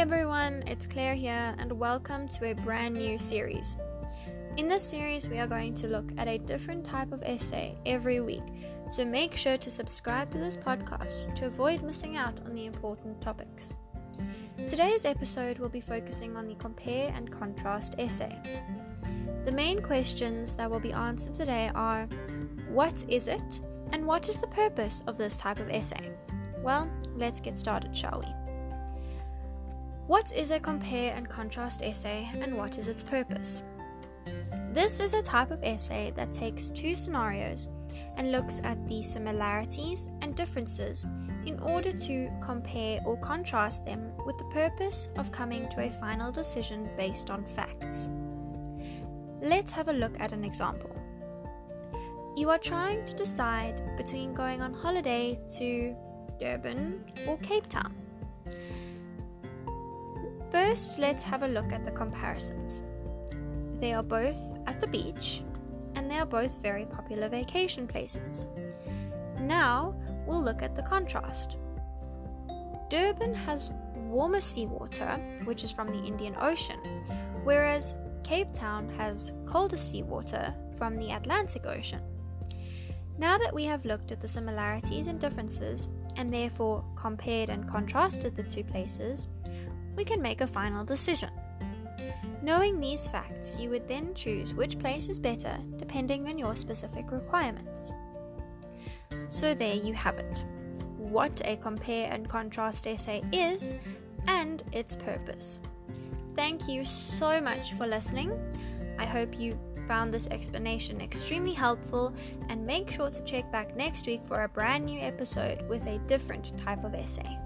everyone, it's Claire here, and welcome to a brand new series. In this series, we are going to look at a different type of essay every week, so make sure to subscribe to this podcast to avoid missing out on the important topics. Today's episode will be focusing on the compare and contrast essay. The main questions that will be answered today are What is it, and what is the purpose of this type of essay? Well, let's get started, shall we? What is a compare and contrast essay and what is its purpose? This is a type of essay that takes two scenarios and looks at the similarities and differences in order to compare or contrast them with the purpose of coming to a final decision based on facts. Let's have a look at an example. You are trying to decide between going on holiday to Durban or Cape Town. First, let's have a look at the comparisons. They are both at the beach and they are both very popular vacation places. Now, we'll look at the contrast. Durban has warmer seawater, which is from the Indian Ocean, whereas Cape Town has colder seawater from the Atlantic Ocean. Now that we have looked at the similarities and differences, and therefore compared and contrasted the two places, we can make a final decision. Knowing these facts, you would then choose which place is better depending on your specific requirements. So, there you have it what a compare and contrast essay is and its purpose. Thank you so much for listening. I hope you found this explanation extremely helpful and make sure to check back next week for a brand new episode with a different type of essay.